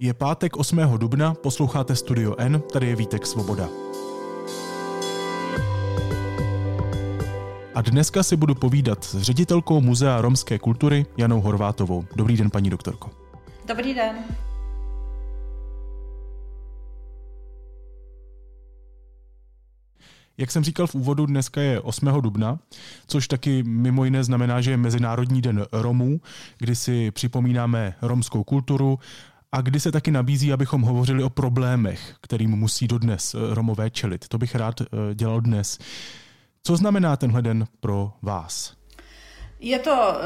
Je pátek 8. dubna, posloucháte Studio N, tady je Vítek Svoboda. A dneska si budu povídat s ředitelkou Muzea romské kultury Janou Horvátovou. Dobrý den, paní doktorko. Dobrý den. Jak jsem říkal v úvodu, dneska je 8. dubna, což taky mimo jiné znamená, že je Mezinárodní den Romů, kdy si připomínáme romskou kulturu a kdy se taky nabízí, abychom hovořili o problémech, kterým musí dodnes Romové čelit. To bych rád eh, dělal dnes. Co znamená tenhle den pro vás? Je to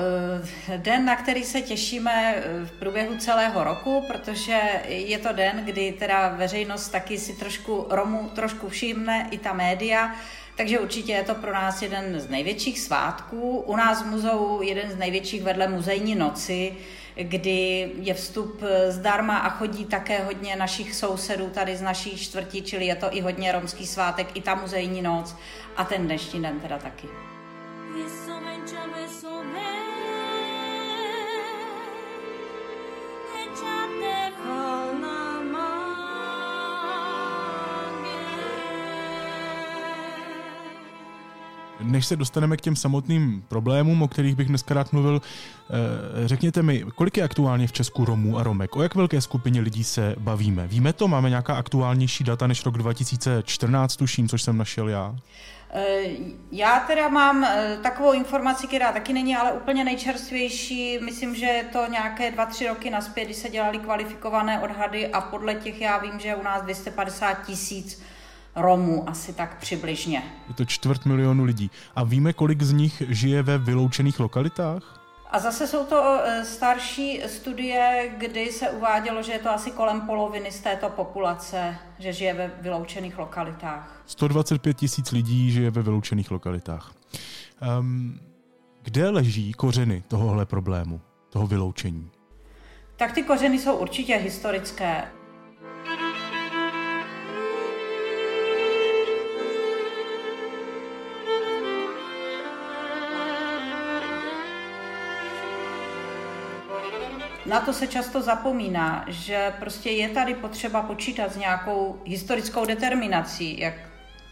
eh, den, na který se těšíme eh, v průběhu celého roku, protože je to den, kdy teda veřejnost taky si trošku Romu trošku všimne, i ta média, takže určitě je to pro nás jeden z největších svátků. U nás v muzeu jeden z největších vedle muzejní noci, kdy je vstup zdarma a chodí také hodně našich sousedů tady z naší čtvrti, čili je to i hodně romský svátek, i ta muzejní noc a ten dnešní den teda taky. Než se dostaneme k těm samotným problémům, o kterých bych dneska rád mluvil, eh, řekněte mi, kolik je aktuálně v Česku Romů a Romek? O jak velké skupině lidí se bavíme? Víme to? Máme nějaká aktuálnější data než rok 2014, tuším, což jsem našel já? Eh, já teda mám eh, takovou informaci, která taky není ale úplně nejčerstvější. Myslím, že je to nějaké dva, tři roky naspět, kdy se dělaly kvalifikované odhady a podle těch já vím, že u nás 250 tisíc Romů, asi tak přibližně. Je to čtvrt milionu lidí. A víme, kolik z nich žije ve vyloučených lokalitách? A zase jsou to e, starší studie, kdy se uvádělo, že je to asi kolem poloviny z této populace, že žije ve vyloučených lokalitách. 125 tisíc lidí žije ve vyloučených lokalitách. Um, kde leží kořeny tohohle problému, toho vyloučení? Tak ty kořeny jsou určitě historické. Na to se často zapomíná, že prostě je tady potřeba počítat s nějakou historickou determinací, jak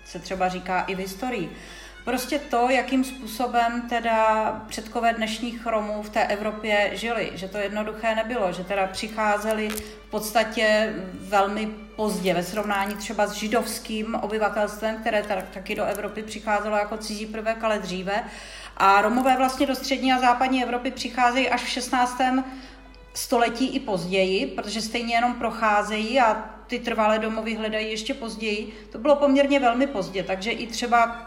se třeba říká i v historii. Prostě to, jakým způsobem teda předkové dnešních Romů v té Evropě žili, že to jednoduché nebylo, že teda přicházeli v podstatě velmi pozdě ve srovnání třeba s židovským obyvatelstvem, které taky do Evropy přicházelo jako cizí prvek, ale dříve. A Romové vlastně do střední a západní Evropy přicházejí až v 16 století i později, protože stejně jenom procházejí a ty trvalé domovy hledají ještě později. To bylo poměrně velmi pozdě, takže i třeba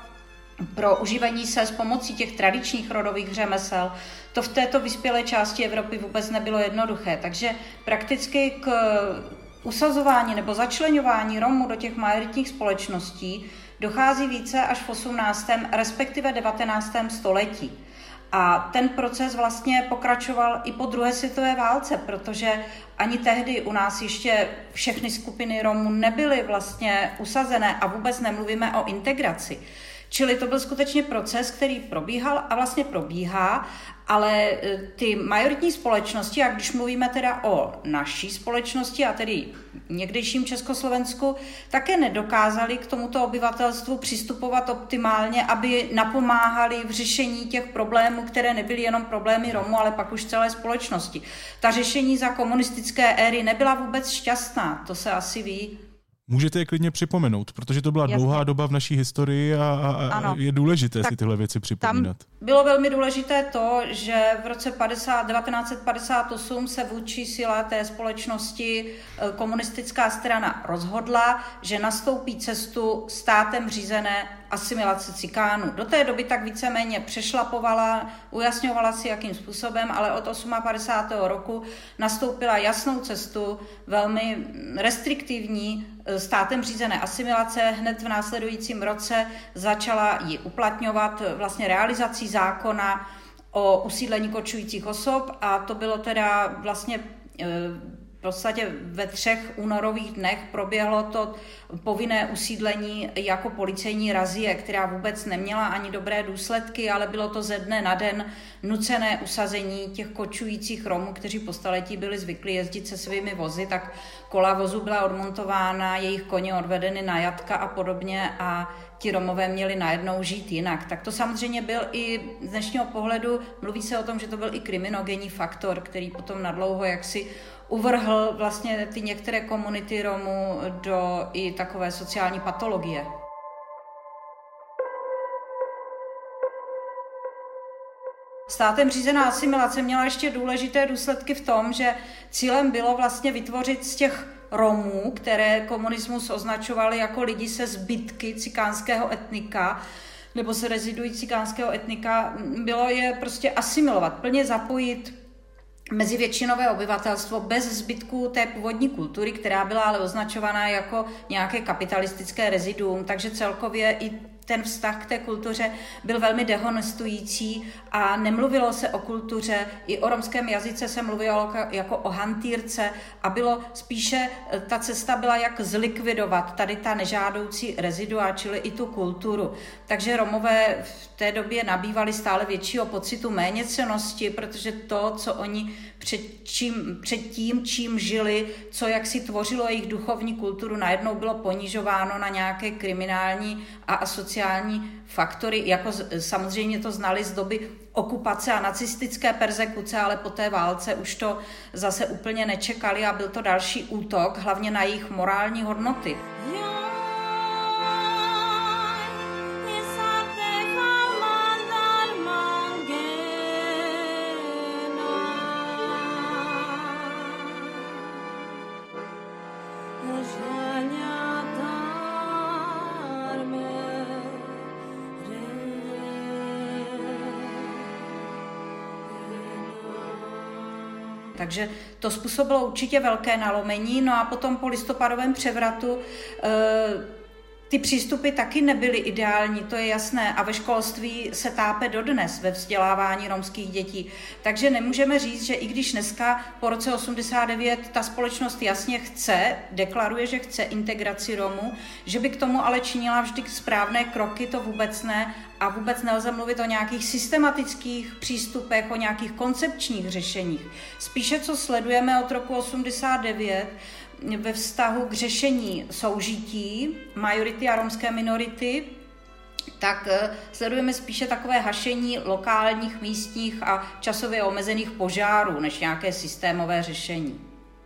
pro užívání se s pomocí těch tradičních rodových řemesel, to v této vyspělé části Evropy vůbec nebylo jednoduché. Takže prakticky k usazování nebo začlenování Romů do těch majoritních společností dochází více až v 18. respektive 19. století. A ten proces vlastně pokračoval i po druhé světové válce, protože ani tehdy u nás ještě všechny skupiny Romů nebyly vlastně usazené a vůbec nemluvíme o integraci. Čili to byl skutečně proces, který probíhal a vlastně probíhá ale e, ty majoritní společnosti, a když mluvíme teda o naší společnosti a tedy někdejším Československu, také nedokázali k tomuto obyvatelstvu přistupovat optimálně, aby napomáhali v řešení těch problémů, které nebyly jenom problémy Romů, ale pak už celé společnosti. Ta řešení za komunistické éry nebyla vůbec šťastná, to se asi ví. Můžete je klidně připomenout, protože to byla Jasně. dlouhá doba v naší historii a, a, a je důležité tak si tyhle věci připomínat. Tam bylo velmi důležité to, že v roce 50, 1958 se vůči sila té společnosti eh, komunistická strana rozhodla, že nastoupí cestu státem řízené asimilace cikánů. Do té doby tak víceméně přešlapovala, ujasňovala si, jakým způsobem, ale od 58. roku nastoupila jasnou cestu, velmi restriktivní státem řízené asimilace. Hned v následujícím roce začala ji uplatňovat vlastně realizací zákona o usídlení kočujících osob a to bylo teda vlastně e, podstatě ve třech únorových dnech proběhlo to povinné usídlení jako policejní razie, která vůbec neměla ani dobré důsledky, ale bylo to ze dne na den nucené usazení těch kočujících Romů, kteří po staletí byli zvyklí jezdit se svými vozy, tak kola vozu byla odmontována, jejich koně odvedeny na jatka a podobně a ti Romové měli najednou žít jinak. Tak to samozřejmě byl i z dnešního pohledu, mluví se o tom, že to byl i kriminogenní faktor, který potom nadlouho jaksi uvrhl vlastně ty některé komunity Romů do i takové sociální patologie. Státem řízená asimilace měla ještě důležité důsledky v tom, že cílem bylo vlastně vytvořit z těch Romů, které komunismus označovali jako lidi se zbytky cikánského etnika, nebo se rezidují cikánského etnika, bylo je prostě asimilovat, plně zapojit mezi většinové obyvatelstvo bez zbytků té původní kultury, která byla ale označovaná jako nějaké kapitalistické reziduum, takže celkově i ten vztah k té kultuře byl velmi dehonestující a nemluvilo se o kultuře, i o romském jazyce se mluvilo jako o hantýrce a bylo spíše, eh, ta cesta byla jak zlikvidovat tady ta nežádoucí rezidua, čili i tu kulturu. Takže Romové v té době nabývali stále většího pocitu méněcenosti, protože to, co oni před, čím, před tím, čím žili, co jak si tvořilo jejich duchovní kulturu, najednou bylo ponižováno na nějaké kriminální a asociální faktory. Jako samozřejmě to znali z doby okupace a nacistické persekuce, ale po té válce už to zase úplně nečekali a byl to další útok, hlavně na jejich morální hodnoty. Takže to způsobilo určitě velké nalomení. No a potom po listopadovém převratu e, ty přístupy taky nebyly ideální, to je jasné, a ve školství se tápe dodnes ve vzdělávání romských dětí. Takže nemůžeme říct, že i když dneska po roce 89 ta společnost jasně chce, deklaruje, že chce integraci Romů, že by k tomu ale činila vždy správné kroky, to vůbec ne. A vůbec nelze mluvit o nějakých systematických přístupech, o nějakých koncepčních řešeních. Spíše, co sledujeme od roku 89, ve vztahu k řešení soužití majority a romské minority, tak eh, sledujeme spíše takové hašení lokálních, místních a časově omezených požárů, než nějaké systémové řešení.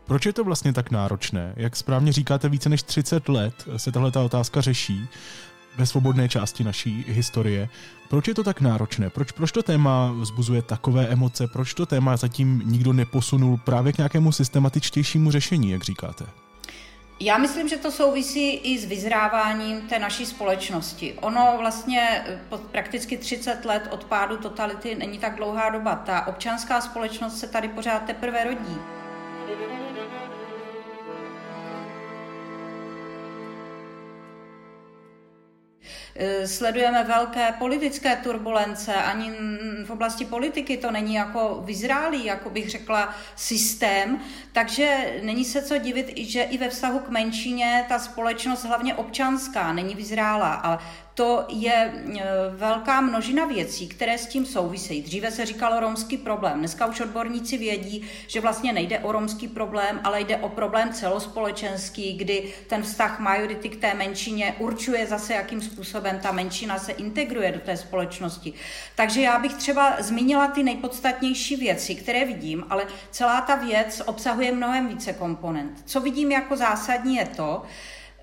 Proč je to vlastně tak náročné? Jak správně říkáte, více než 30 let se tahle ta otázka řeší ve svobodné části naší historie. Proč je to tak náročné? Proč, proč to téma vzbuzuje takové emoce? Proč to téma zatím nikdo neposunul právě k nějakému systematičtějšímu řešení, jak říkáte? Já myslím, že to souvisí i s vyzráváním té naší společnosti. Ono vlastně po prakticky 30 let od pádu totality není tak dlouhá doba. Ta občanská společnost se tady pořád teprve rodí. Eh, sledujeme velké politické turbulence, ani v oblasti politiky to není jako vyzrálý, jako bych řekla, systém, takže není se co divit, že i ve vztahu k menšině ta společnost, hlavně občanská, není vyzrálá, ale to je e, velká množina věcí, které s tím souvisejí. Dříve se říkalo romský problém. Dneska už odborníci vědí, že vlastně nejde o romský problém, ale jde o problém celospolečenský, kdy ten vztah majority k té menšině určuje zase, jakým způsobem ta menšina se integruje do té společnosti. Takže já bych třeba zmínila ty nejpodstatnější věci, které vidím, ale celá ta věc obsahuje mnohem více komponent. Co vidím jako zásadní je to,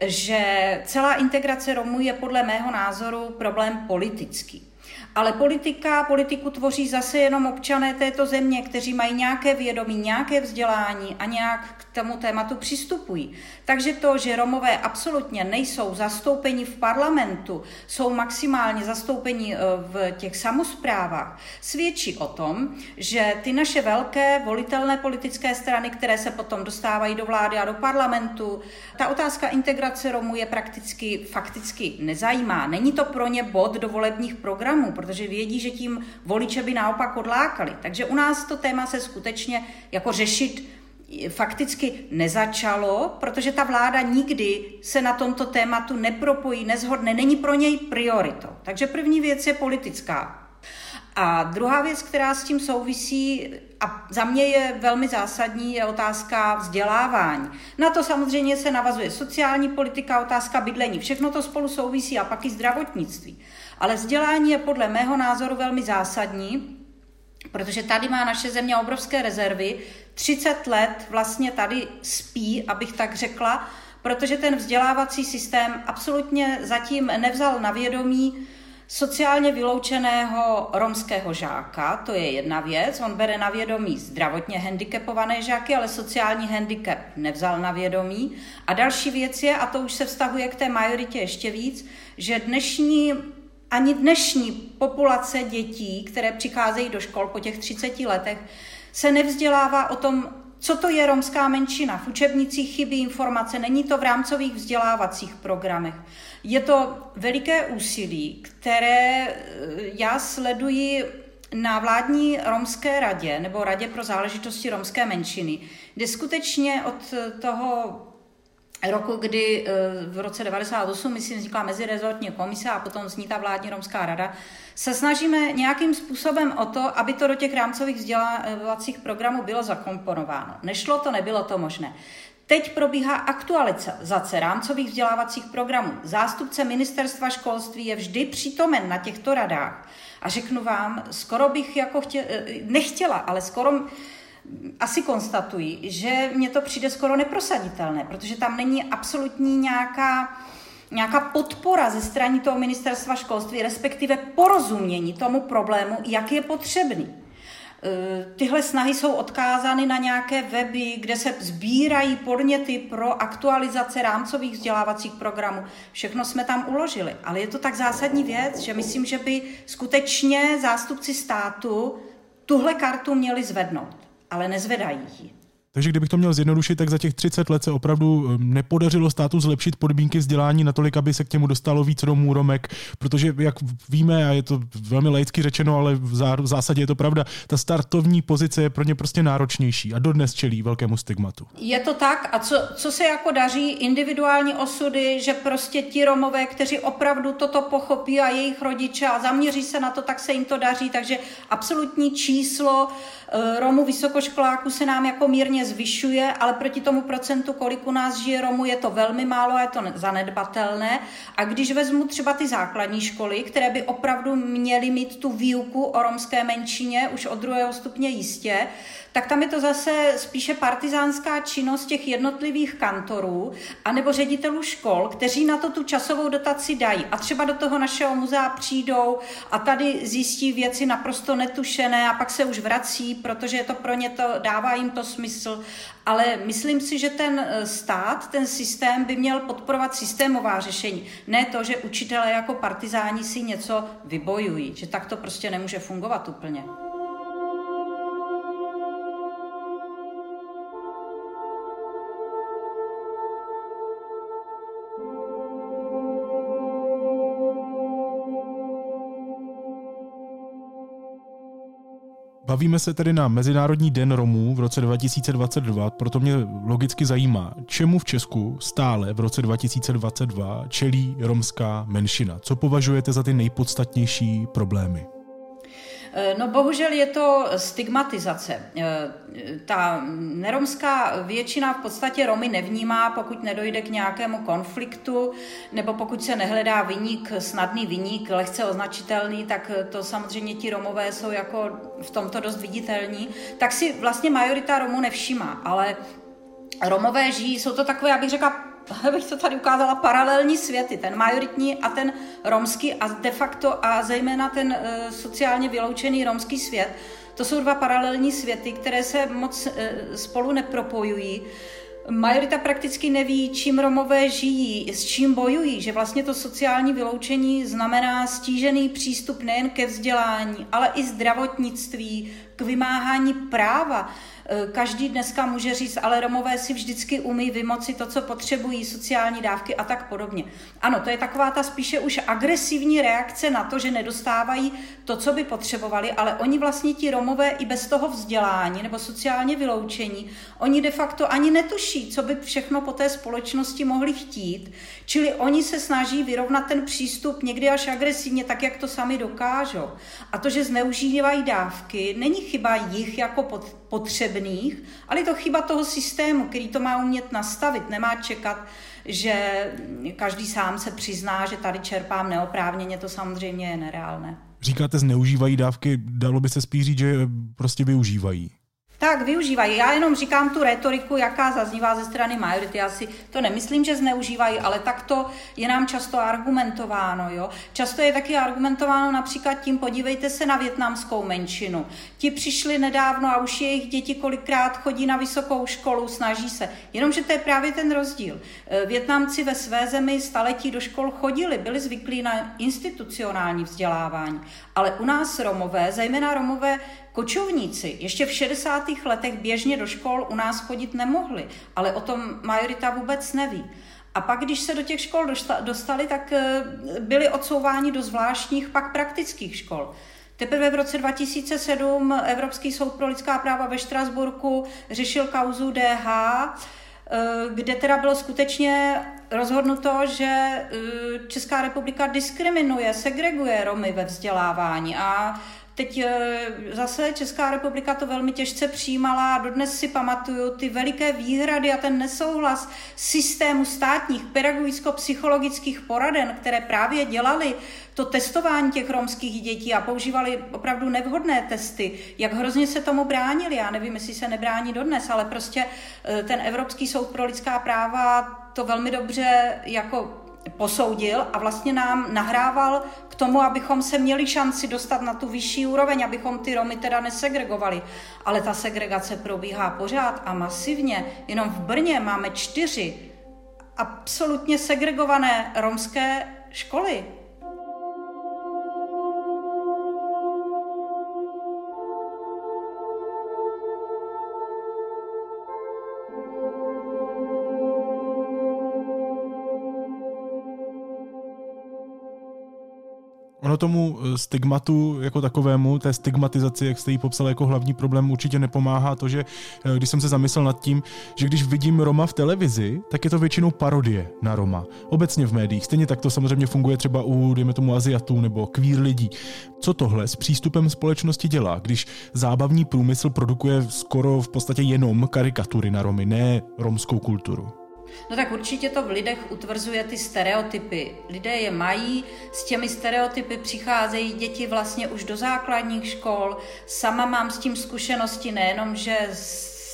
že celá integrace Romů je podle mého názoru problém politický. Ale politika, politiku tvoří zase jenom občané této země, kteří mají nějaké vědomí, nějaké vzdělání a nějak k tomu tématu přistupují. Takže to, že Romové absolutně nejsou zastoupeni v parlamentu, jsou maximálně zastoupeni eh, v těch samozprávách, svědčí o tom, že ty naše velké volitelné politické strany, které se potom dostávají do vlády a do parlamentu, ta otázka integrace Romů je prakticky, fakticky nezajímá. Není to pro ně bod do volebních programů, protože vědí, že tím voliče by naopak odlákali. Takže u nás to téma se skutečně jako řešit fakticky nezačalo, protože ta vláda nikdy se na tomto tématu nepropojí, nezhodne, není pro něj prioritou. Takže první věc je politická. A druhá věc, která s tím souvisí, a za mě je velmi zásadní, je otázka vzdělávání. Na to samozřejmě se navazuje sociální politika, otázka bydlení. Všechno to spolu souvisí a pak i zdravotnictví. Ale vzdělání je podle mého názoru velmi zásadní, protože tady má naše země obrovské rezervy. 30 let vlastně tady spí, abych tak řekla, protože ten vzdělávací systém absolutně zatím nevzal na vědomí sociálně vyloučeného romského žáka, to je jedna věc, on bere na vědomí zdravotně handicapované žáky, ale sociální handicap nevzal na vědomí. A další věc je, a to už se vztahuje k té majoritě ještě víc, že dnešní ani dnešní populace dětí, které přicházejí do škol po těch 30 letech, se nevzdělává o tom, co to je romská menšina. V učebnicích chybí informace, není to v rámcových vzdělávacích programech. Je to veliké úsilí, které eh, já sleduji na vládní romské radě nebo radě pro záležitosti romské menšiny, kde skutečně od toho roku, kdy eh, v roce 98, myslím, vznikla mezirezortní komise a potom vznikla vládní romská rada, se snažíme nějakým způsobem o to, aby to do těch rámcových vzdělávacích programů bylo zakomponováno. Nešlo to, nebylo to možné. Teď probíhá aktualizace rámcových vzdělávacích programů. Zástupce ministerstva školství je vždy přítomen na těchto radách. A řeknu vám, skoro bych jako chtě, nechtěla, ale skoro asi konstatuji, že mně to přijde skoro neprosaditelné, protože tam není absolutní nějaká, nějaká podpora ze strany toho ministerstva školství, respektive porozumění tomu problému, jak je potřebný. Eh, tyhle snahy jsou odkázány na nějaké weby, kde se sbírají podněty pro aktualizace rámcových vzdělávacích programů. Všechno jsme tam uložili, ale je to tak zásadní věc, že myslím, že by skutečně zástupci státu tuhle kartu měli zvednout, ale nezvedají ji. Takže kdybych to měl zjednodušit, tak za těch 30 let se opravdu eh, nepodařilo státu zlepšit podmínky vzdělání natolik, aby se k němu dostalo víc Romů, Romek, protože jak víme, a je to velmi laicky řečeno, ale v zásadě je to pravda, ta startovní pozice je pro ně prostě náročnější a dodnes čelí velkému stigmatu. Je to tak a co, co se jako daří, individuální osudy, že prostě ti Romové, kteří opravdu toto pochopí a jejich rodiče a zaměří se na to, tak se jim to daří, takže absolutní číslo eh, Romů vysokoškoláků se nám jako mírně zvyšuje, ale proti tomu procentu, kolik u nás žije Romů, je to velmi málo a je to zanedbatelné. A když vezmu třeba ty základní školy, které by opravdu měly mít tu výuku o romské menšině už od druhého stupně jistě, tak tam je to zase spíše partizánská činnost těch jednotlivých kantorů anebo ředitelů škol, kteří na to tu časovou dotaci dají. A třeba do toho našeho muzea přijdou a tady zjistí věci naprosto netušené a pak se už vrací, protože je to pro ně to, dává jim to smysl. Ale myslím si, že ten eh, stát, ten systém by měl podporovat systémová řešení. Ne to, že učitelé jako partizáni si něco vybojují, že tak to prostě nemůže fungovat úplně. Bavíme se tedy na Mezinárodní den Romů v roce 2022, proto mě logicky zajímá, čemu v Česku stále v roce 2022 čelí romská menšina. Co považujete za ty nejpodstatnější problémy? Eh, no bohužel je to stigmatizace. Eh, ta neromská většina v podstatě Romy nevnímá, pokud nedojde k nějakému konfliktu, nebo pokud se nehledá vyník, snadný vyník, lehce označitelný, tak to samozřejmě ti Romové jsou jako v tomto dost viditelní, tak si vlastně majorita Romů nevšímá, ale Romové žijí, jsou to takové, abych řekla, bych to tady ukázala, paralelní světy, ten majoritní a ten romský a de facto a zejména ten uh, sociálně vyloučený romský svět. To jsou dva paralelní světy, které se moc uh, spolu nepropojují. Majorita prakticky neví, čím Romové žijí, s čím bojují, že vlastně to sociální vyloučení znamená stížený přístup nejen ke vzdělání, ale i zdravotnictví, k vymáhání práva. Eh, každý dneska může říct, ale Romové si vždycky umí vymoci to, co potřebují, sociální dávky a tak podobně. Ano, to je taková ta spíše už agresivní reakce na to, že nedostávají to, co by potřebovali, ale oni vlastně ti Romové i bez toho vzdělání nebo sociálně vyloučení, oni de facto ani netuší, co by všechno po té společnosti mohli chtít, čili oni se snaží vyrovnat ten přístup někdy až agresivně, tak jak to sami dokážou. A to, že zneužívají dávky, není chyba jich jako potřebných, ale je to chyba toho systému, který to má umět nastavit. Nemá čekat, že každý sám se přizná, že tady čerpám neoprávněně, to samozřejmě je nereálné. Říkáte, zneužívají dávky, dalo by se spíš říct, že prostě využívají. Tak, využívají. Já jenom říkám tu retoriku, jaká zaznívá ze strany majority. Já si to nemyslím, že zneužívají, ale takto je nám často argumentováno. Jo? Často je taky argumentováno například tím, podívejte se na větnamskou menšinu. Ti přišli nedávno a už jejich děti kolikrát chodí na vysokou školu, snaží se. Jenomže to je právě ten rozdíl. Eh, Větnamci ve své zemi staletí do škol chodili, byli zvyklí na institucionální vzdělávání. Ale u nás Romové, zejména Romové Kočovníci ještě v 60. letech běžně do škol u nás chodit nemohli, ale o tom majorita vůbec neví. A pak, když se do těch škol dostali, tak eh, byli odsouváni do zvláštních pak praktických škol. Teprve v roce 2007 Evropský soud pro lidská práva ve Štrasburku řešil kauzu DH, eh, kde teda bylo skutečně rozhodnuto, že eh, Česká republika diskriminuje, segreguje Romy ve vzdělávání a Teď eh, zase Česká republika to velmi těžce přijímala a dodnes si pamatuju ty veliké výhrady a ten nesouhlas systému státních pedagogicko-psychologických poraden, které právě dělali to testování těch romských dětí a používali opravdu nevhodné testy, jak hrozně se tomu bránili. Já nevím, jestli se nebrání dodnes, ale prostě eh, ten Evropský soud pro lidská práva to velmi dobře jako posoudil a vlastně nám nahrával k tomu, abychom se měli šanci dostat na tu vyšší úroveň, abychom ty Romy teda nesegregovali. Ale ta segregace probíhá pořád a masivně. Jenom v Brně máme čtyři absolutně segregované romské školy. Ono tomu eh, stigmatu jako takovému, té stigmatizaci, jak jste ji popsal jako hlavní problém, určitě nepomáhá to, že eh, když jsem se zamyslel nad tím, že když vidím Roma v televizi, tak je to většinou parodie na Roma. Obecně v médiích. Stejně tak to samozřejmě funguje třeba u, dejme tomu, Aziatů nebo queer lidí. Co tohle s přístupem společnosti dělá, když zábavní průmysl produkuje skoro v podstatě jenom karikatury na Romy, ne romskou kulturu? No tak určitě to v lidech utvrzuje ty stereotypy. Lidé je mají, s těmi stereotypy přicházejí děti vlastně už do základních škol. Sama mám s tím zkušenosti nejenom, že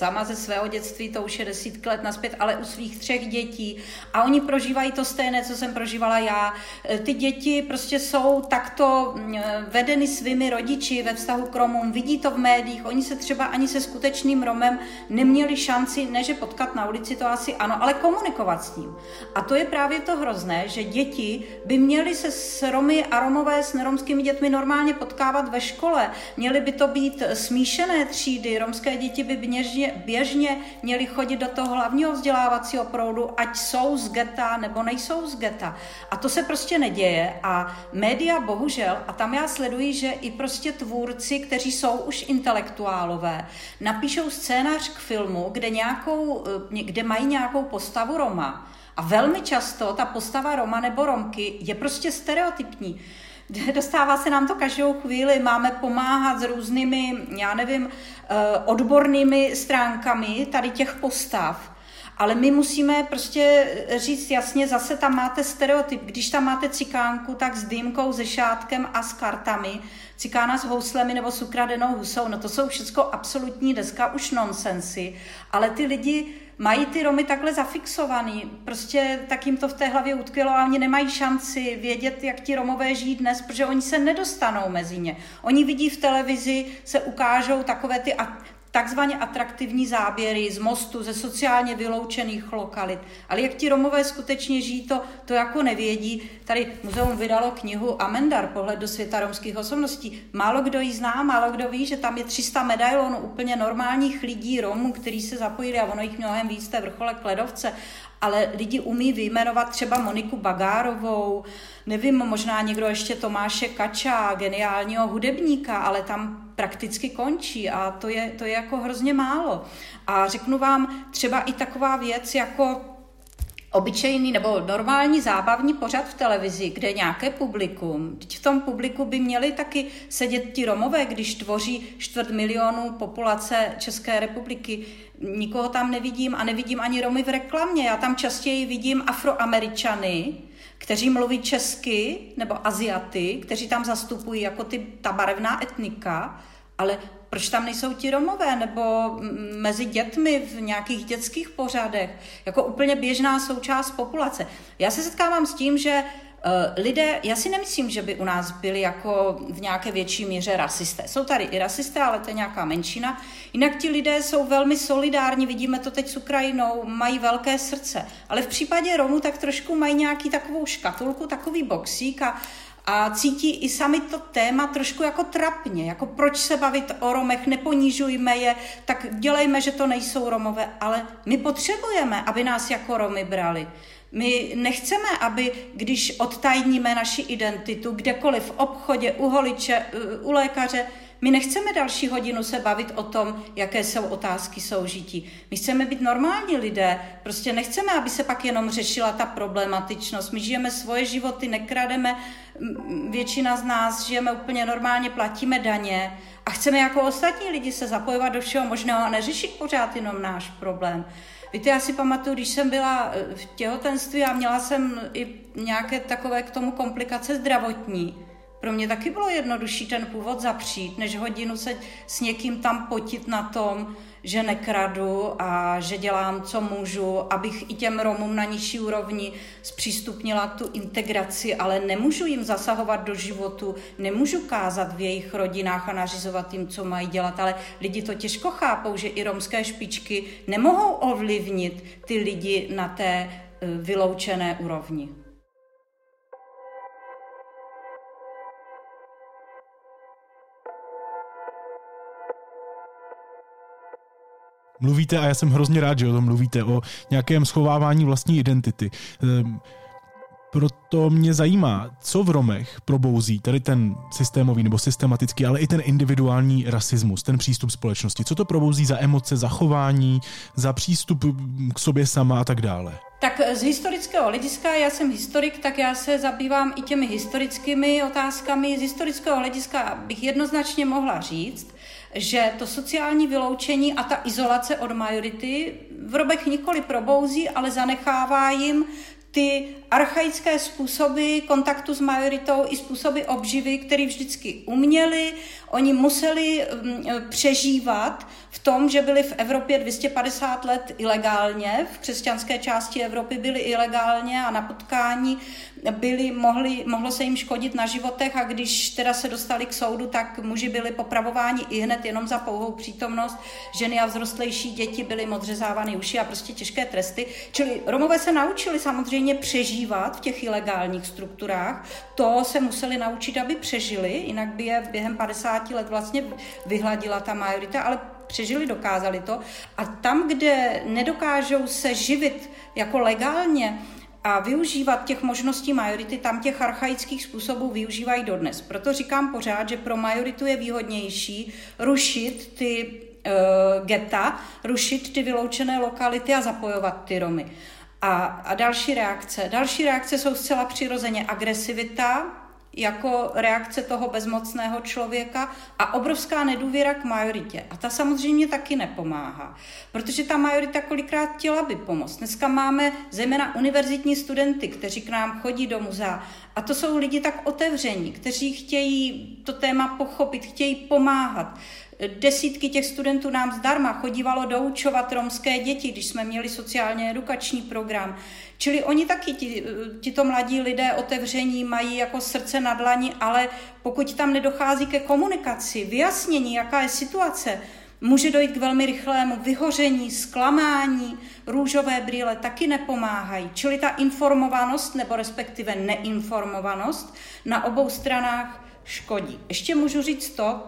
sama ze svého dětství, to už je desítky let naspět, ale u svých třech dětí. A oni prožívají to stejné, co jsem prožívala já. E, ty děti prostě jsou takto e, vedeny svými rodiči ve vztahu k Romům, vidí to v médiích, oni se třeba ani se skutečným Romem neměli šanci, ne že potkat na ulici, to asi ano, ale komunikovat s ním. A to je právě to hrozné, že děti by měly se s Romy a Romové s neromskými dětmi normálně potkávat ve škole. Měly by to být smíšené třídy, romské děti by běžně běžně měli chodit do toho hlavního vzdělávacího proudu, ať jsou z geta nebo nejsou z geta. A to se prostě neděje a média bohužel, a tam já sleduji, že i prostě tvůrci, kteří jsou už intelektuálové, napíšou scénář k filmu, kde, nějakou, eh, kde mají nějakou postavu Roma. A velmi často ta postava Roma nebo Romky je prostě stereotypní. Dostává se nám to každou chvíli, máme pomáhat s různými, já nevím, eh, odbornými stránkami tady těch postav. Ale my musíme prostě říct jasně, zase tam máte stereotyp. Když tam máte cikánku, tak s dýmkou, se šátkem a s kartami, cikána s houslemi nebo s ukradenou husou, no to jsou všechno absolutní deska už nonsensy. Ale ty lidi mají ty Romy takhle zafixovaný, prostě tak jim to v té hlavě utkvělo a oni nemají šanci vědět, jak ti Romové žijí dnes, protože oni se nedostanou mezi ně. Oni vidí v televizi, se ukážou takové ty, takzvaně atraktivní záběry z mostu, ze sociálně vyloučených lokalit. Ale jak ti Romové skutečně žijí, to, to jako nevědí. Tady muzeum vydalo knihu Amendar, pohled do světa romských osobností. Málo kdo ji zná, málo kdo ví, že tam je 300 medailonů úplně normálních lidí Romů, kteří se zapojili a ono jich mnohem víc, té vrchole Kledovce ale lidi umí vyjmenovat třeba Moniku Bagárovou, nevím, možná někdo ještě Tomáše Kača, geniálního hudebníka, ale tam prakticky končí a to je, to je jako hrozně málo. A řeknu vám třeba i taková věc jako obyčejný nebo normální zábavní pořad v televizi, kde nějaké publikum, v tom publiku by měli taky sedět ti Romové, když tvoří čtvrt milionu populace České republiky. Nikoho tam nevidím a nevidím ani Romy v reklamě. Já tam častěji vidím afroameričany, kteří mluví česky, nebo Aziaty, kteří tam zastupují jako ty, ta barevná etnika, ale proč tam nejsou ti Romové, nebo mezi dětmi v nějakých dětských pořadech, jako úplně běžná součást populace. Já se setkávám s tím, že Uh, lidé, já si nemyslím, že by u nás byli jako v nějaké větší míře rasisté. Jsou tady i rasisté, ale to je nějaká menšina. Jinak ti lidé jsou velmi solidární, vidíme to teď s Ukrajinou, mají velké srdce. Ale v případě Romů tak trošku mají nějaký takovou škatulku, takový boxík a a cítí i sami to téma trošku jako trapně, jako proč se bavit o Romech, neponižujme je, tak dělejme, že to nejsou Romové, ale my potřebujeme, aby nás jako Romy brali. My nechceme, aby když odtajníme naši identitu kdekoliv v obchodě, u holiče, u lékaře, my nechceme další hodinu se bavit o tom, jaké jsou otázky soužití. My chceme být normální lidé, prostě nechceme, aby se pak jenom řešila ta problematičnost. My žijeme svoje životy, nekrademe, většina z nás žijeme úplně normálně, platíme daně a chceme jako ostatní lidi se zapojovat do všeho možného a neřešit pořád jenom náš problém. Víte, já si pamatuju, když jsem byla eh, v těhotenství a měla jsem i nějaké takové k tomu komplikace zdravotní, pro mě taky bylo jednodušší ten původ zapřít, než hodinu se s někým tam potit na tom, že nekradu a že dělám, co můžu, abych i těm Romům na nižší úrovni zpřístupnila tu integraci, ale nemůžu jim zasahovat do životu, nemůžu kázat v jejich rodinách a nařizovat jim, co mají dělat, ale lidi to těžko chápou, že i romské špičky nemohou ovlivnit ty lidi na té eh, vyloučené úrovni. Mluvíte, a já jsem hrozně rád, že o tom mluvíte, o nějakém schovávání vlastní identity. Ehm, proto mě zajímá, co v Romech probouzí tady ten systémový nebo systematický, ale i ten individuální rasismus, ten přístup společnosti. Co to probouzí za emoce, za chování, za přístup k sobě sama a tak dále? Tak z historického hlediska, já jsem historik, tak já se zabývám i těmi historickými otázkami. Z historického hlediska bych jednoznačně mohla říct, že to sociální vyloučení a ta izolace od majority v Robech nikoli probouzí, ale zanechává jim ty archaické způsoby kontaktu s majoritou i způsoby obživy, které vždycky uměli. Oni museli mm, přežívat v tom, že byli v Evropě 250 let ilegálně, v křesťanské části Evropy byli ilegálně a na potkání byli, mohli, mohlo se jim škodit na životech a když teda se dostali k soudu, tak muži byli popravováni i hned jenom za pouhou přítomnost. Ženy a vzrostlejší děti byly odřezávány uši a prostě těžké tresty. Čili Romové se naučili samozřejmě přežívat v těch ilegálních strukturách. To se museli naučit, aby přežili, jinak by je během 50 let vlastně vyhladila ta majorita, ale přežili, dokázali to. A tam, kde nedokážou se živit jako legálně, a využívat těch možností majority, tam těch archaických způsobů využívají dodnes. Proto říkám pořád, že pro majoritu je výhodnější rušit ty uh, geta, rušit ty vyloučené lokality a zapojovat ty Romy. A, a další reakce. Další reakce jsou zcela přirozeně agresivita, jako reakce toho bezmocného člověka a obrovská nedůvěra k majoritě. A ta samozřejmě taky nepomáhá, protože ta majorita kolikrát chtěla by pomoct. Dneska máme zejména univerzitní studenty, kteří k nám chodí do muzea a to jsou lidi tak otevření, kteří chtějí to téma pochopit, chtějí pomáhat. Desítky těch studentů nám zdarma chodívalo doučovat romské děti, když jsme měli sociálně edukační program. Čili oni taky, ti, tito mladí lidé otevření mají jako srdce na dlani, ale pokud tam nedochází ke komunikaci, vyjasnění, jaká je situace, Může dojít k velmi rychlému vyhoření, zklamání, růžové brýle taky nepomáhají. Čili ta informovanost nebo respektive neinformovanost na obou stranách škodí. Ještě můžu říct to,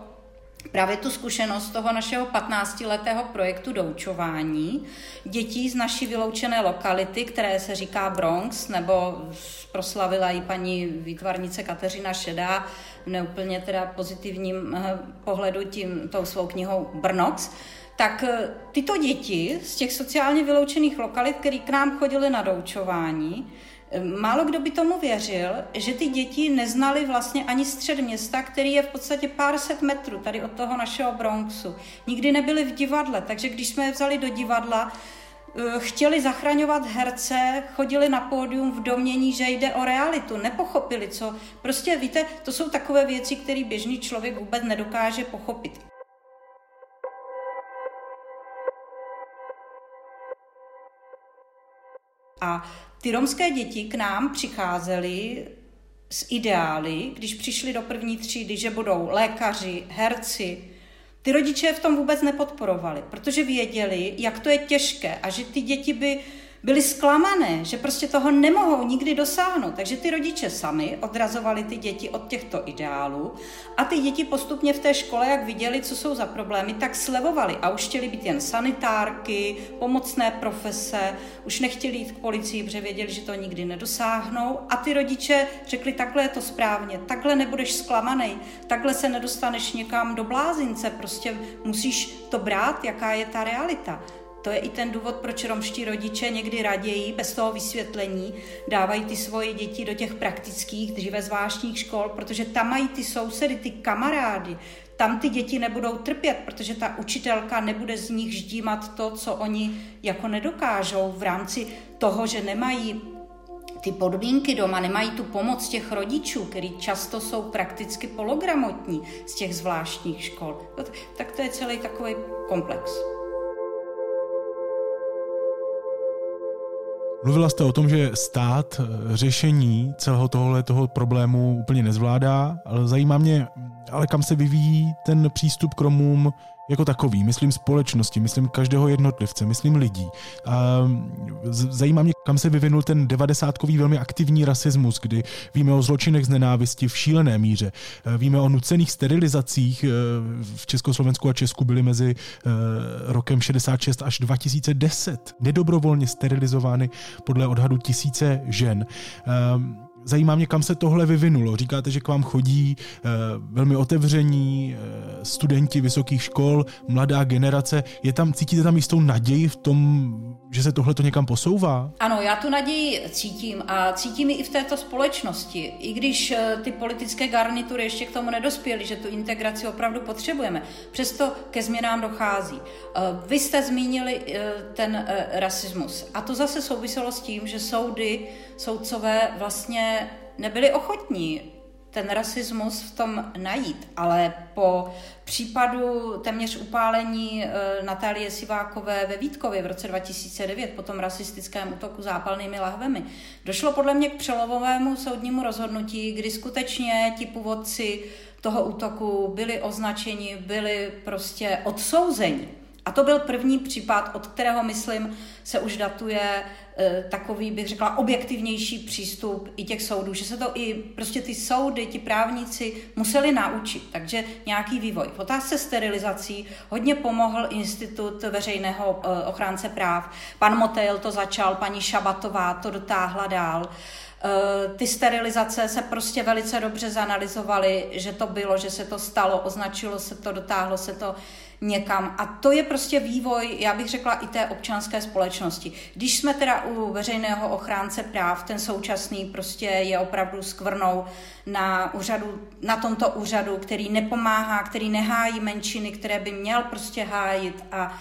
právě tu zkušenost toho našeho 15-letého projektu doučování dětí z naší vyloučené lokality, které se říká Bronx, nebo proslavila i paní výtvarnice Kateřina Šedá v neúplně teda pozitivním eh, pohledu tím, tou svou knihou Brnox, tak eh, tyto děti z těch sociálně vyloučených lokalit, které k nám chodily na doučování, Málo kdo by tomu věřil, že ty děti neznali vlastně ani střed města, který je v podstatě pár set metrů tady od toho našeho Bronxu. Nikdy nebyli v divadle, takže když jsme je vzali do divadla, eh, chtěli zachraňovat herce, chodili na pódium v domění, že jde o realitu, nepochopili co. Prostě víte, to jsou takové věci, které běžný člověk vůbec nedokáže pochopit. A ty romské děti k nám přicházely s ideály, když přišli do první třídy, že budou lékaři, herci. Ty rodiče v tom vůbec nepodporovali, protože věděli, jak to je těžké a že ty děti by byli zklamané, že prostě toho nemohou nikdy dosáhnout. Takže ty rodiče sami odrazovali ty děti od těchto ideálů a ty děti postupně v té škole, jak viděli, co jsou za problémy, tak slevovali a už chtěli být jen sanitárky, pomocné profese, už nechtěli jít k policii, protože věděli, že to nikdy nedosáhnou a ty rodiče řekli, takhle je to správně, takhle nebudeš zklamaný, takhle se nedostaneš někam do blázince, prostě musíš to brát, jaká je ta realita. To je i ten důvod, proč romští rodiče někdy raději, bez toho vysvětlení, dávají ty svoje děti do těch praktických, dříve zvláštních škol, protože tam mají ty sousedy, ty kamarády, tam ty děti nebudou trpět, protože ta učitelka nebude z nich ždímat to, co oni jako nedokážou v rámci toho, že nemají ty podmínky doma, nemají tu pomoc těch rodičů, který často jsou prakticky pologramotní z těch zvláštních škol. Tak to je celý takový komplex. Mluvila jste o tom, že stát eh, řešení celého tohle toho problému úplně nezvládá, ale zajímá mě, ale kam se vyvíjí ten přístup k Romům jako takový, myslím společnosti, myslím každého jednotlivce, myslím lidí. A zajímá mě, kam se vyvinul ten devadesátkový velmi aktivní rasismus, kdy víme o zločinech z nenávisti v šílené míře. E, víme o nucených sterilizacích e, v Československu a Česku byly mezi e, rokem 66 až 2010 nedobrovolně sterilizovány podle odhadu tisíce žen. Zajímá mě, kam se tohle vyvinulo. Říkáte, že k vám chodí e, velmi otevření e, studenti vysokých škol, mladá generace. Je tam, cítíte tam jistou naději v tom, že se tohle to někam posouvá? Ano, já tu naději cítím a cítím i v této společnosti. I když eh, ty politické garnitury ještě k tomu nedospěly, že tu integraci opravdu potřebujeme, přesto ke změnám dochází. Vy jste zmínili ten rasismus a to zase souviselo s tím, že soudy, soudcové vlastně nebyli ochotní ten rasismus v tom najít, ale po případu téměř upálení e, Natálie Sivákové ve Vítkově v roce 2009 po tom rasistickém útoku zápalnými lahvemi došlo podle mě k přelovovému soudnímu rozhodnutí, kdy skutečně ti původci toho útoku byli označeni, byli prostě odsouzeni. A to byl první případ, od kterého, myslím, se už datuje e, takový, bych řekla, objektivnější přístup i těch soudů, že se to i prostě ty soudy, ti právníci museli naučit. Takže nějaký vývoj. V otázce sterilizací hodně pomohl Institut veřejného e, ochránce práv. Pan Motejl to začal, paní Šabatová to dotáhla dál. Eh, ty sterilizace se prostě velice dobře zanalizovaly, že to bylo, že se to stalo, označilo se to, dotáhlo se to někam. A to je prostě vývoj, já bych řekla, i té občanské společnosti. Když jsme teda u veřejného ochránce práv, ten současný prostě je opravdu skvrnou na, úřadu, na tomto úřadu, který nepomáhá, který nehájí menšiny, které by měl prostě hájit a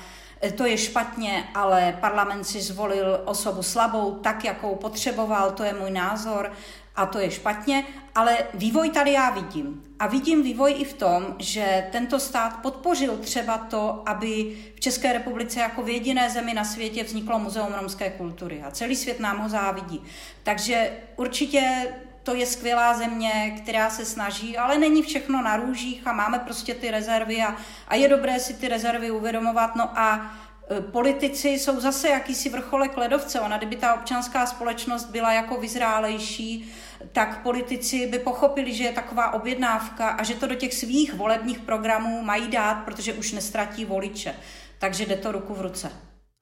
to je špatně, ale parlament si zvolil osobu slabou, tak, jakou potřeboval, to je můj názor a to je špatně, ale vývoj tady já vidím. A vidím vývoj i v tom, že tento stát podpořil třeba to, aby v České republice jako v jediné zemi na světě vzniklo Muzeum romské kultury a celý svět nám ho závidí. Takže určitě to je skvělá země, která se snaží, ale není všechno na růžích a máme prostě ty rezervy a, a je dobré si ty rezervy uvědomovat. No a politici jsou zase jakýsi vrcholek ledovce. Ona, kdyby ta občanská společnost byla jako vyzrálejší, tak politici by pochopili, že je taková objednávka a že to do těch svých volebních programů mají dát, protože už nestratí voliče. Takže jde to ruku v ruce.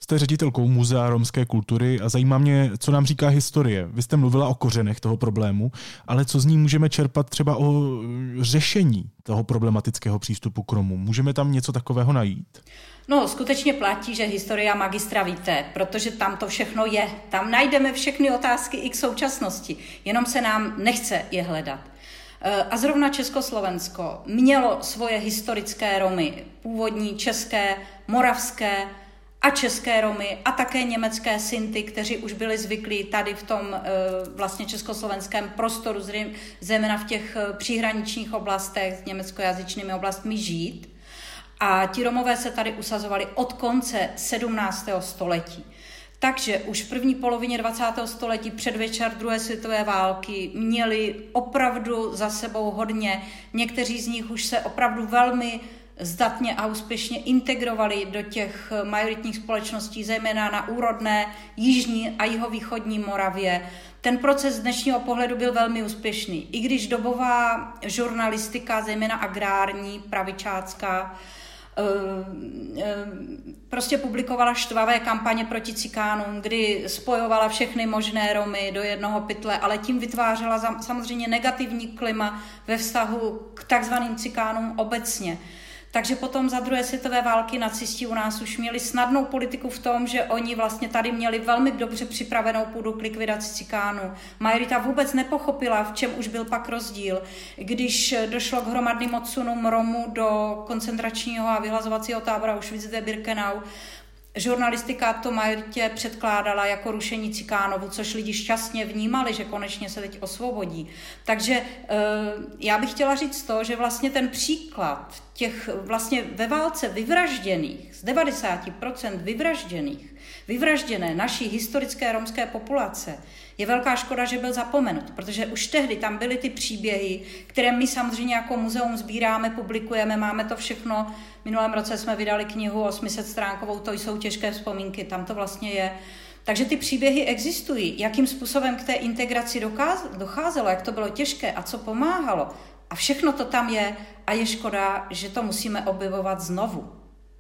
Jste ředitelkou Muzea romské kultury a zajímá mě, co nám říká historie. Vy jste mluvila o kořenech toho problému, ale co z ní můžeme čerpat třeba o řešení toho problematického přístupu k Romům? Můžeme tam něco takového najít? No, skutečně platí, že historia magistra víte, protože tam to všechno je. Tam najdeme všechny otázky i k současnosti, jenom se nám nechce je hledat. E, a zrovna Československo mělo svoje historické Romy, původní české, moravské, a české Romy a také německé Sinty, kteří už byli zvyklí tady v tom eh, vlastně československém prostoru, zejména v těch eh, příhraničních oblastech s německojazyčnými oblastmi žít. A ti Romové se tady usazovali od konce 17. století. Takže už v první polovině 20. století předvečer druhé světové války měli opravdu za sebou hodně. Někteří z nich už se opravdu velmi zdatně a úspěšně integrovali do těch majoritních společností, zejména na úrodné jižní a jihovýchodní Moravě. Ten proces z dnešního pohledu byl velmi úspěšný. I když dobová žurnalistika, zejména agrární, pravičácká, prostě publikovala štvavé kampaně proti cikánům, kdy spojovala všechny možné Romy do jednoho pytle, ale tím vytvářela samozřejmě negativní klima ve vztahu k takzvaným cikánům obecně. Takže potom za druhé světové války nacisti u nás už měli snadnou politiku v tom, že oni vlastně tady měli velmi dobře připravenou půdu k likvidaci cikánů. Majorita vůbec nepochopila, v čem už byl pak rozdíl. Když došlo k hromadným odsunům Romů do koncentračního a vyhlazovacího tábora Auschwitz-Birkenau, Žurnalistika to majoritě předkládala jako rušení Cikánovu, což lidi šťastně vnímali, že konečně se teď osvobodí. Takže eh, já bych chtěla říct to, že vlastně ten příklad těch vlastně ve válce vyvražděných, z 90% vyvražděných, vyvražděné naší historické romské populace, je velká škoda, že byl zapomenut, protože už tehdy tam byly ty příběhy, které my samozřejmě jako muzeum sbíráme, publikujeme, máme to všechno. V minulém roce jsme vydali knihu 800 stránkovou, to jsou těžké vzpomínky, tam to vlastně je. Takže ty příběhy existují. Jakým způsobem k té integraci docházelo, jak to bylo těžké a co pomáhalo. A všechno to tam je a je škoda, že to musíme objevovat znovu.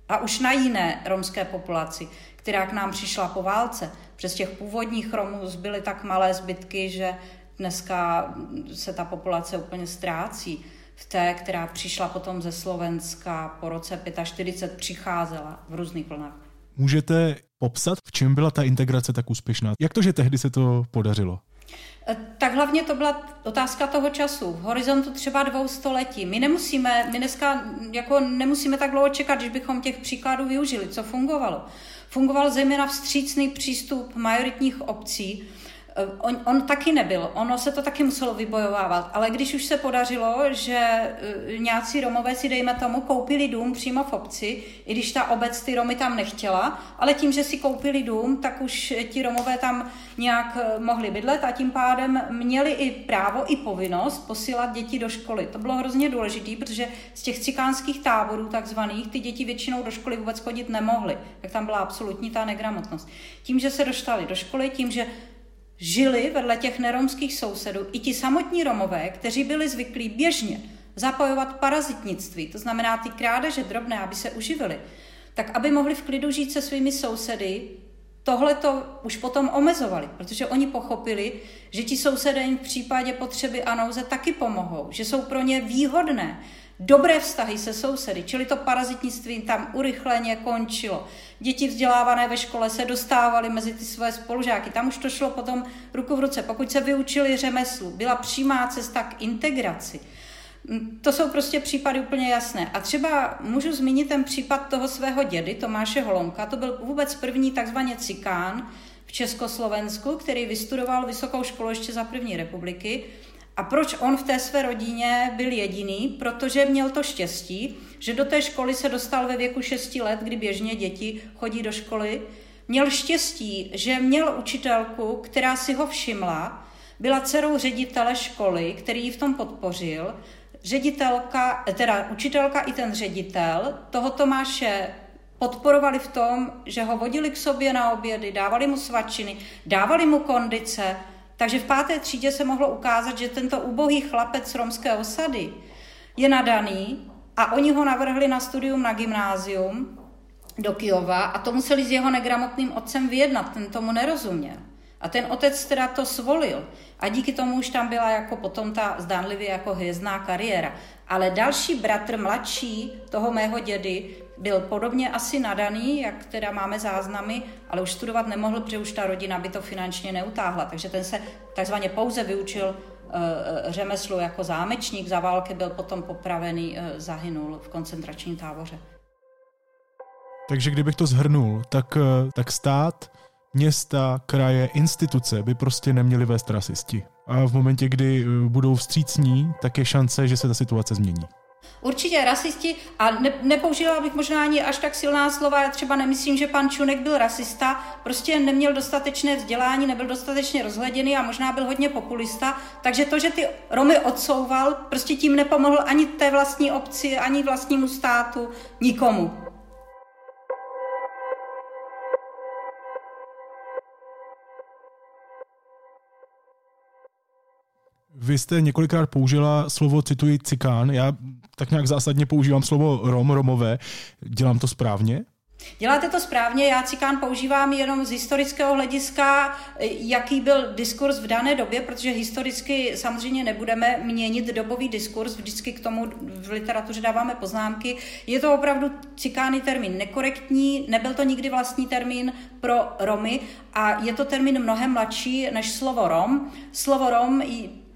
A už na jiné romské populaci, která k nám přišla po válce. Přes těch původních Romů zbyly tak malé zbytky, že dneska se ta populace úplně ztrácí. V té, která přišla potom ze Slovenska po roce 45, přicházela v různých vlnách. Můžete popsat, v čem byla ta integrace tak úspěšná? Jak to, že tehdy se to podařilo? Eh, tak hlavně to byla otázka toho času. V horizontu třeba dvou století. My nemusíme, my dneska jako nemusíme tak dlouho čekat, když bychom těch příkladů využili, co fungovalo. Fungoval zejména vstřícný přístup majoritních obcí, on, on taky nebyl, ono se to taky muselo vybojovávat, ale když už se podařilo, že eh, nějací Romové si, dejme tomu, koupili dům přímo v obci, i když ta obec ty Romy tam nechtěla, ale tím, že si koupili dům, tak už ti Romové tam nějak eh, mohli bydlet a tím pádem měli i právo, i povinnost posílat děti do školy. To bylo hrozně důležité, protože z těch cikánských táborů takzvaných ty děti většinou do školy vůbec chodit nemohly, tak tam byla absolutní ta negramotnost. Tím, že se dostali do školy, tím, že žili vedle těch neromských sousedů i ti samotní Romové, kteří byli zvyklí běžně zapojovat parazitnictví, to znamená ty krádeže drobné, aby se uživili, tak aby mohli v klidu žít se svými sousedy, tohle to už potom omezovali, protože oni pochopili, že ti sousedé jim v případě potřeby a nouze taky pomohou, že jsou pro ně výhodné, dobré vztahy se sousedy, čili to parazitnictví tam urychleně končilo. Děti vzdělávané ve škole se dostávaly mezi ty své spolužáky. Tam už to šlo potom ruku v ruce. Pokud se vyučili řemeslu, byla přímá cesta k integraci. Mm, to jsou prostě případy úplně jasné. A třeba můžu zmínit ten případ toho svého dědy, Tomáše Holonka. To byl vůbec první takzvaně cikán v Československu, který vystudoval vysokou školu ještě za první republiky a proč on v té své rodině byl jediný? Protože měl to štěstí, že do té školy se dostal ve věku 6 let, kdy běžně děti chodí do školy. Měl štěstí, že měl učitelku, která si ho všimla, byla dcerou ředitele školy, který ji v tom podpořil. Ředitelka, teda učitelka i ten ředitel toho Tomáše podporovali v tom, že ho vodili k sobě na obědy, dávali mu svačiny, dávali mu kondice, takže v páté třídě se mohlo ukázat, že tento ubohý chlapec z romské osady je nadaný a oni ho navrhli na studium na gymnázium do Kijova a to museli s jeho negramotným otcem vyjednat, ten tomu nerozuměl. A ten otec teda to svolil. A díky tomu už tam byla jako potom ta zdánlivě jako hvězdná kariéra. Ale další bratr, mladší toho mého dědy, byl podobně asi nadaný, jak teda máme záznamy, ale už studovat nemohl, protože už ta rodina by to finančně neutáhla. Takže ten se takzvaně pouze vyučil uh, řemeslu jako zámečník, za války byl potom popravený, uh, zahynul v koncentračním táboře. Takže kdybych to zhrnul, tak, tak stát, města, kraje, instituce by prostě neměly vést rasisti. A v momentě, kdy budou vstřícní, tak je šance, že se ta situace změní. Určitě rasisti, a ne, nepoužila bych možná ani až tak silná slova, já třeba nemyslím, že pan Čunek byl rasista, prostě neměl dostatečné vzdělání, nebyl dostatečně rozhleděný a možná byl hodně populista, takže to, že ty Romy odsouval, prostě tím nepomohl ani té vlastní obci, ani vlastnímu státu, nikomu. Vy jste několikrát použila slovo, cituji, cikán. Já tak nějak zásadně používám slovo rom, romové. Dělám to správně? Děláte to správně, já cikán používám jenom z historického hlediska, jaký byl diskurs v dané době, protože historicky samozřejmě nebudeme měnit dobový diskurs, vždycky k tomu v literatuře dáváme poznámky. Je to opravdu cikány termín nekorektní, nebyl to nikdy vlastní termín pro Romy a je to termín mnohem mladší než slovo Rom. Slovo Rom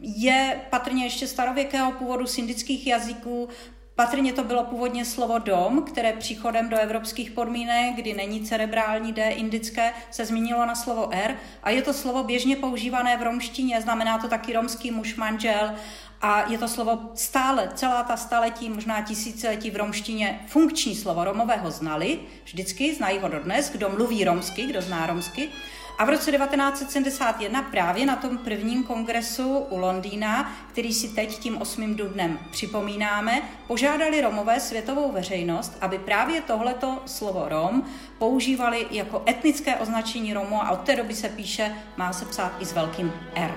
je patrně ještě starověkého původu z indických jazyků, Patrně to bylo původně slovo dom, které příchodem do evropských podmínek, kdy není cerebrální D indické, se změnilo na slovo R a je to slovo běžně používané v romštině, znamená to taky romský muž manžel a je to slovo stále, celá ta staletí, možná tisíciletí v romštině funkční slovo. Romové ho znali, vždycky znají ho dodnes, kdo mluví romsky, kdo zná romsky. A v roce 1971 právě na tom prvním kongresu u Londýna, který si teď tím 8. dubnem připomínáme, požádali Romové světovou veřejnost, aby právě tohleto slovo Rom používali jako etnické označení Romu a od té doby se píše, má se psát i s velkým R.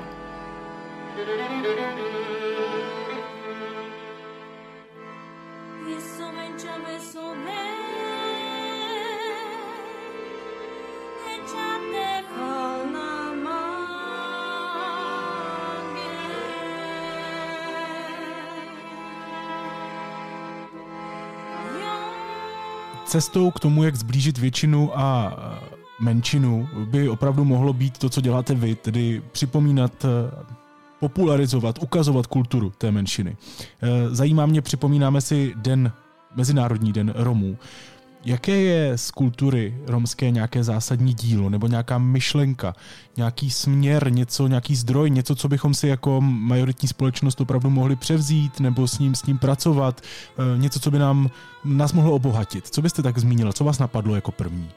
cestou k tomu, jak zblížit většinu a menšinu, by opravdu mohlo být to, co děláte vy, tedy připomínat popularizovat, ukazovat kulturu té menšiny. E, zajímá mě, připomínáme si den, Mezinárodní den Romů. Jaké je z kultury romské nějaké zásadní dílo nebo nějaká myšlenka, nějaký směr, něco, nějaký zdroj, něco, co bychom si jako majoritní společnost opravdu mohli převzít nebo s ním, s ním pracovat, eh, něco, co by nám, nás mohlo obohatit? Co byste tak zmínila? Co vás napadlo jako první?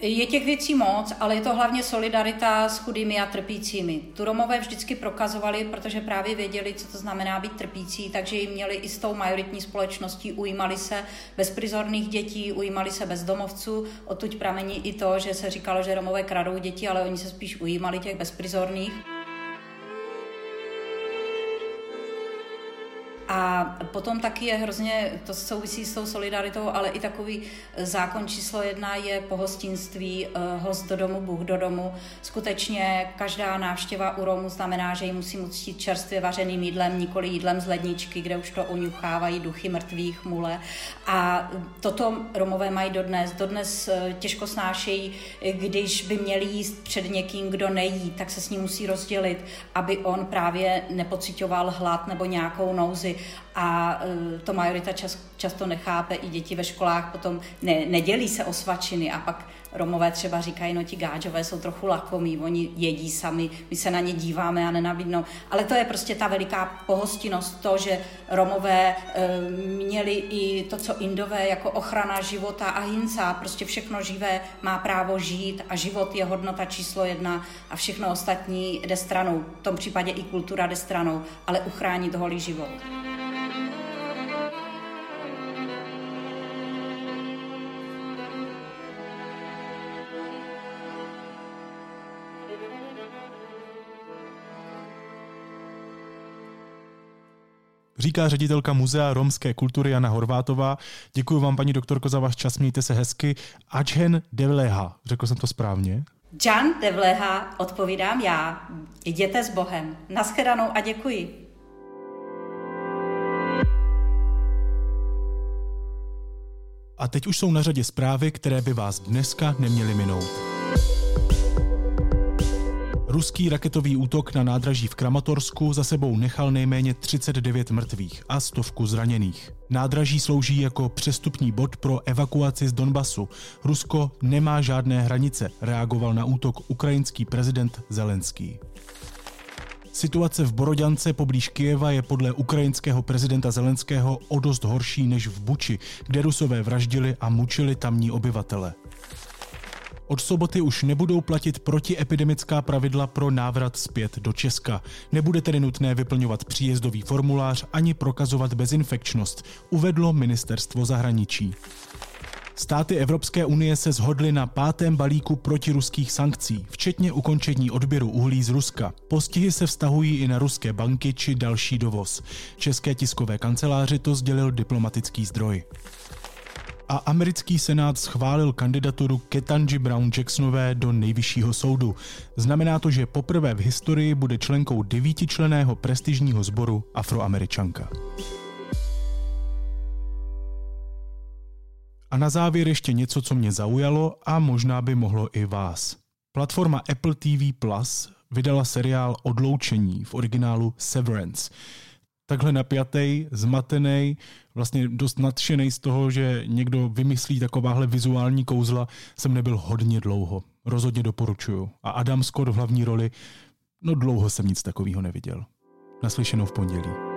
Je těch věcí moc, ale je to hlavně solidarita s chudými a trpícími. Tu Romové vždycky prokazovali, protože právě věděli, co to znamená být trpící, takže jim měli i s tou majoritní společností, ujímali se bezprizorných dětí, ujímali se bezdomovců. Odtud pramení i to, že se říkalo, že Romové kradou děti, ale oni se spíš ujímali těch bezprizorných. A potom taky je hrozně, to souvisí s tou solidaritou, ale i takový zákon číslo jedna je pohostinství, eh, host do domu, Bůh do domu. Skutečně každá návštěva u Romu znamená, že ji musí uctít čerstvě vařeným jídlem, nikoli jídlem z ledničky, kde už to uňuchávají duchy mrtvých mule. A toto Romové mají dodnes. Dodnes eh, těžko snášejí, když by měli jíst před někým, kdo nejí, tak se s ním musí rozdělit, aby on právě nepocitoval hlad nebo nějakou nouzi a e, to majorita čas, často nechápe, i děti ve školách potom ne, nedělí se o svačiny a pak Romové třeba říkají, no ti gáčové jsou trochu lakomí, oni jedí sami, my se na ně díváme a nenabídnou. Ale to je prostě ta veliká pohostinnost, to, že Romové e, měli i to, co Indové, jako ochrana života a hinca, prostě všechno živé má právo žít a život je hodnota číslo jedna a všechno ostatní jde stranou. V tom případě i kultura jde stranou, ale uchránit holý život. Říká ředitelka Muzea romské kultury Jana Horvátová. Děkuji vám, paní doktorko, za váš čas, mějte se hezky. Ačhen Devleha, řekl jsem to správně? Jan Devleha, odpovídám já. Jděte s Bohem. Naschledanou a děkuji. A teď už jsou na řadě zprávy, které by vás dneska neměly minout. Ruský raketový útok na nádraží v Kramatorsku za sebou nechal nejméně 39 mrtvých a stovku zraněných. Nádraží slouží jako přestupní bod pro evakuaci z Donbasu. Rusko nemá žádné hranice, reagoval na útok ukrajinský prezident Zelenský. Situace v Borodance poblíž Kijeva je podle ukrajinského prezidenta Zelenského o dost horší než v Buči, kde Rusové vraždili a mučili tamní obyvatele. Od soboty už nebudou platit protiepidemická pravidla pro návrat zpět do Česka. Nebude tedy nutné vyplňovat příjezdový formulář ani prokazovat bezinfekčnost, uvedlo ministerstvo zahraničí. Státy Evropské unie se shodly na pátém balíku protiruských sankcí, včetně ukončení odběru uhlí z Ruska. Postihy se vztahují i na ruské banky či další dovoz. České tiskové kanceláři to sdělil diplomatický zdroj a americký senát schválil kandidaturu Ketanji Brown Jacksonové do nejvyššího soudu. Znamená to, že poprvé v historii bude členkou devítičleného prestižního sboru Afroameričanka. A na závěr ještě něco, co mě zaujalo a možná by mohlo i vás. Platforma Apple TV Plus vydala seriál Odloučení v originálu Severance takhle napjatý, zmatený, vlastně dost nadšený z toho, že někdo vymyslí takováhle vizuální kouzla, jsem nebyl hodně dlouho. Rozhodně doporučuju. A Adam Scott v hlavní roli, no dlouho jsem nic takového neviděl. Naslyšenou v pondělí.